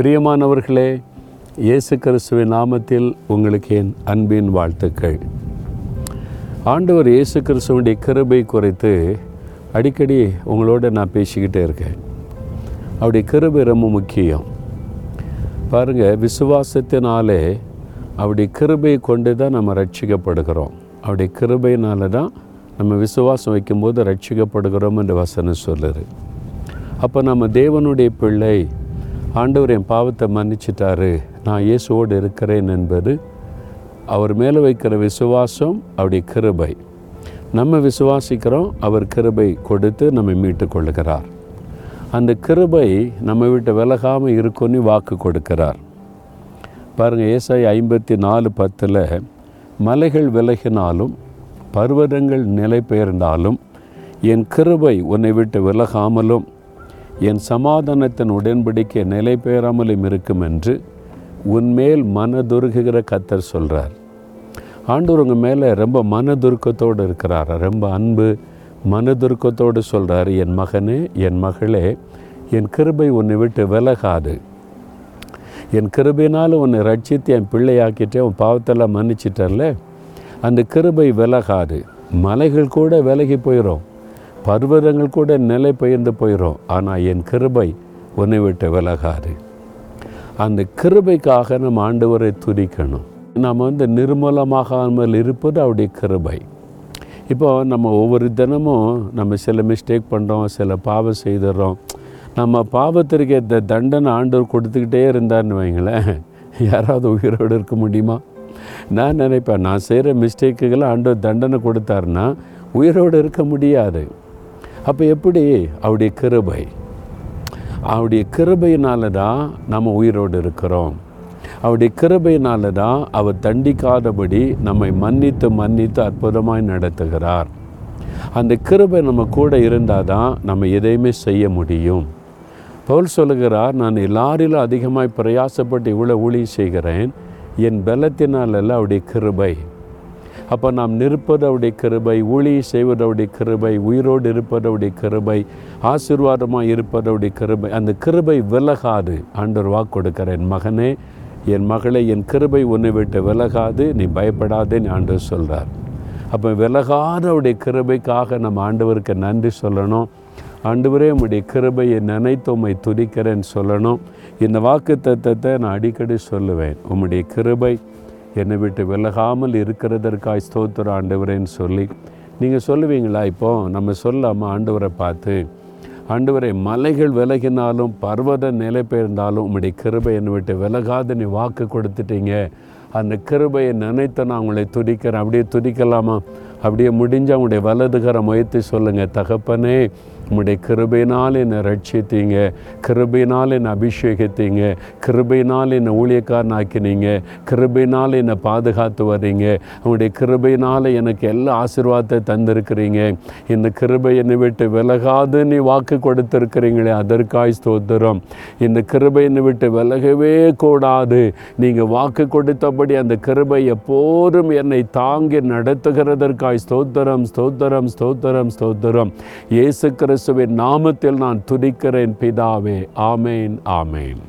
பிரியமானவர்களே இயேசு கிறிஸ்துவின் நாமத்தில் உங்களுக்கு என் அன்பின் வாழ்த்துக்கள். ஆண்டவர் இயேசு கிறிஸ்துவனுடைய கிருபை குறித்து அடிக்கடி உங்களோட நான் பேசிக்கிட்டே இருக்கேன். அவருடைய கிருபை ரொம்ப முக்கியம். பாருங்கள் விசுவாசத்தினாலே அவருடைய கிருபை கொண்டு தான் நம்ம ரட்சிக்கப்படுகிறோம். அவருடைய கிருபையினால தான் நம்ம விசுவாசம் வைக்கும்போது ரட்சிக்கப்படுகிறோம் என்று வசனம் சொல்லுது. அப்போ நம்ம தேவனுடைய பிள்ளை ஆண்டவர் என் பாவத்தை மன்னிச்சிட்டாரு. நான் இயேசுவோடு இருக்கிறேன் என்பது அவர் மேலே வைக்கிற விசுவாசம் அவருடைய கிருபை. நம்ம விசுவாசிக்கிறோம் அவர் கிருபை கொடுத்து நம்மை மீட்டு கொள்ளுகிறார். அந்த கிருபை நம்ம விட்டு விலகாமல் இருக்கும்னு வாக்கு கொடுக்கிறார். பாருங்கள் ஏசாய் ஐம்பத்தி நாலு பத்தில் மலைகள் விலகினாலும் பர்வதங்கள் நிலை பெயர்ந்தாலும் என் கிருபை உன்னை விட்டு விலகாமலும் என் சமாதானத்தின் உடன்படிக்கை நிலை பெறாமலும் இருக்கும் என்று உன்மேல் மனதுருகுகிற கத்தர் சொல்கிறார் ஆண்டவர் உங்கள் மேலே ரொம்ப மனதுருக்கத்தோடு இருக்கிறார். ரொம்ப அன்பு மனதுருக்கத்தோடு சொல்கிறார் என் மகனே என் மகளே என் கிருபை உன்னை விட்டு விலகாது. என் கிருபினால் உன்னை ரட்சித்து என் பிள்ளையாக்கிட்டே உன் பாவத்தெல்லாம் மன்னிச்சிட்டல அந்த கிருபை விலகாது. மலைகள் கூட விலகி போயிடும் பர்வதங்கள் கூட நிலை பெயர்ந்து போயிடும் ஆனால் என் கிருபை உன்னை விட்டு விலகாது. அந்த கிருபைக்காக நம்ம ஆண்டவரை துதிக்கணும். நம்ம வந்து நிர்மூலமாகாமல் இருப்பது அவருடைய கிருபை. இப்போ நம்ம ஒவ்வொரு தினமும் நம்ம சில மிஸ்டேக் பண்ணுறோம் சில பாவம் செய்துடுறோம் நம்ம பாவத்திற்கு இந்த தண்டனை ஆண்டவர் கொடுத்துக்கிட்டே இருந்தார்னு வைங்களேன். யாராவது உயிரோடு இருக்க முடியுமா? நான் நினைப்பேன் நான் செய்கிற மிஸ்டேக்குகளை ஆண்டவர் தண்டனை கொடுத்தாருன்னா உயிரோடு இருக்க முடியாது. அப்போ எப்படி? அவருடைய கிருபை. அவருடைய கிருபையினால தான் நம்ம உயிரோடு இருக்கிறோம். அவருடைய கிருபையினால தான் அவர் தண்டிக்காதபடி நம்மை மன்னித்து மன்னித்து அற்புதமாய் நடத்துகிறார். அந்த கிருபை நம்ம கூட இருந்தால் தான் நம்ம எதையுமே செய்ய முடியும். பவுல் சொல்லுகிறார் நான் எல்லாரிலும் அதிகமாய் பிரயாசப்பட்டு இவ்வளோ ஊழி செய்கிறேன். என் பலத்தினால் அல்ல அவருடைய கிருபை. அப்போ நாம் நிற்பதவுடைய கிருபை ஊழி செய்வதவுடைய கிருபை உயிரோடு இருப்பதவுடைய கிருபை ஆசீர்வாதமாக இருப்பதவுடைய கிருபை அந்த கிருபை விலகாது. ஆண்டவர் வாக்கு கொடுக்கிறேன் மகனே என் மகளை என் கிருபை உன்னை விட்டு விலகாது. நீ பயப்படாதேன்னு ஆண்டவர் சொல்கிறார் அப்போ விலகாதவுடைய கிருபைக்காக நம்ம ஆண்டவருக்கு நன்றி சொல்லணும். ஆண்டவரே உம்முடைய கிருபையை நினைத்து உம்மை துதிக்கிறேன்னு சொல்லணும். இந்த வாக்கு தத்துவத்தை நான் அடிக்கடி சொல்லுவேன். உம்முடைய கிருபை என்னை விட்டு விலகாமல் இருக்கிறதற்காய் ஸ்தோத்திர ஆண்டவரேன்னு சொல்லி. நீங்கள் சொல்லுவீங்களா? இப்போ நம்ம சொல்லாமல் ஆண்டவரை பார்த்து ஆண்டவரை மலைகள் விலகினாலும் பர்வத நிலை பெயர்ந்தாலும் உம்முடைய கிருபை என்னை விட்டு விலகாத நீ வாக்கு கொடுத்துட்டீங்க. அந்த கிருபையை நினைத்து நான் உங்களை துதிக்கிறேன். அப்படியே துதிக்கலாமா? அப்படியே முடிஞ்ச உங்களுடைய வலதுகரம் முயற்சி சொல்லுங்கள் தகப்பனே உங்களுடைய கிருபையினால் என்னை ரட்சித்தீங்க. கிருபையினால் என்னை அபிஷேகித்தீங்க. கிருபையினால் என்னை ஊழியக்காரன் ஆக்கினீங்க கிருபையினால் என்னை பாதுகாத்து வர்றீங்க. உங்களுடைய கிருபையினால் எனக்கு எல்லா ஆசீர்வாதத்தை தந்திருக்கிறீங்க. இந்த கிருபை என்னை விட்டு விலகாது. நீ வாக்கு கொடுத்துருக்கிறீங்களே அதற்காய் ஸ்தோத்திரம். இந்த கிருபை என்னை விட்டு விலகவே கூடாது. நீங்கள் வாக்கு கொடுத்தபடி அந்த கிருபை எப்போதும் என்னை தாங்கி நடத்துகிறதற்காய் ஸ்தோத்திரம் ஸ்தோத்திரம் ஸ்தோத்திரம் ஸ்தோத்திரம். இயேசு கிறிஸ்துவின் நாமத்தில் நான் துதிக்கிறேன் பிதாவே. ஆமேன் ஆமேன்.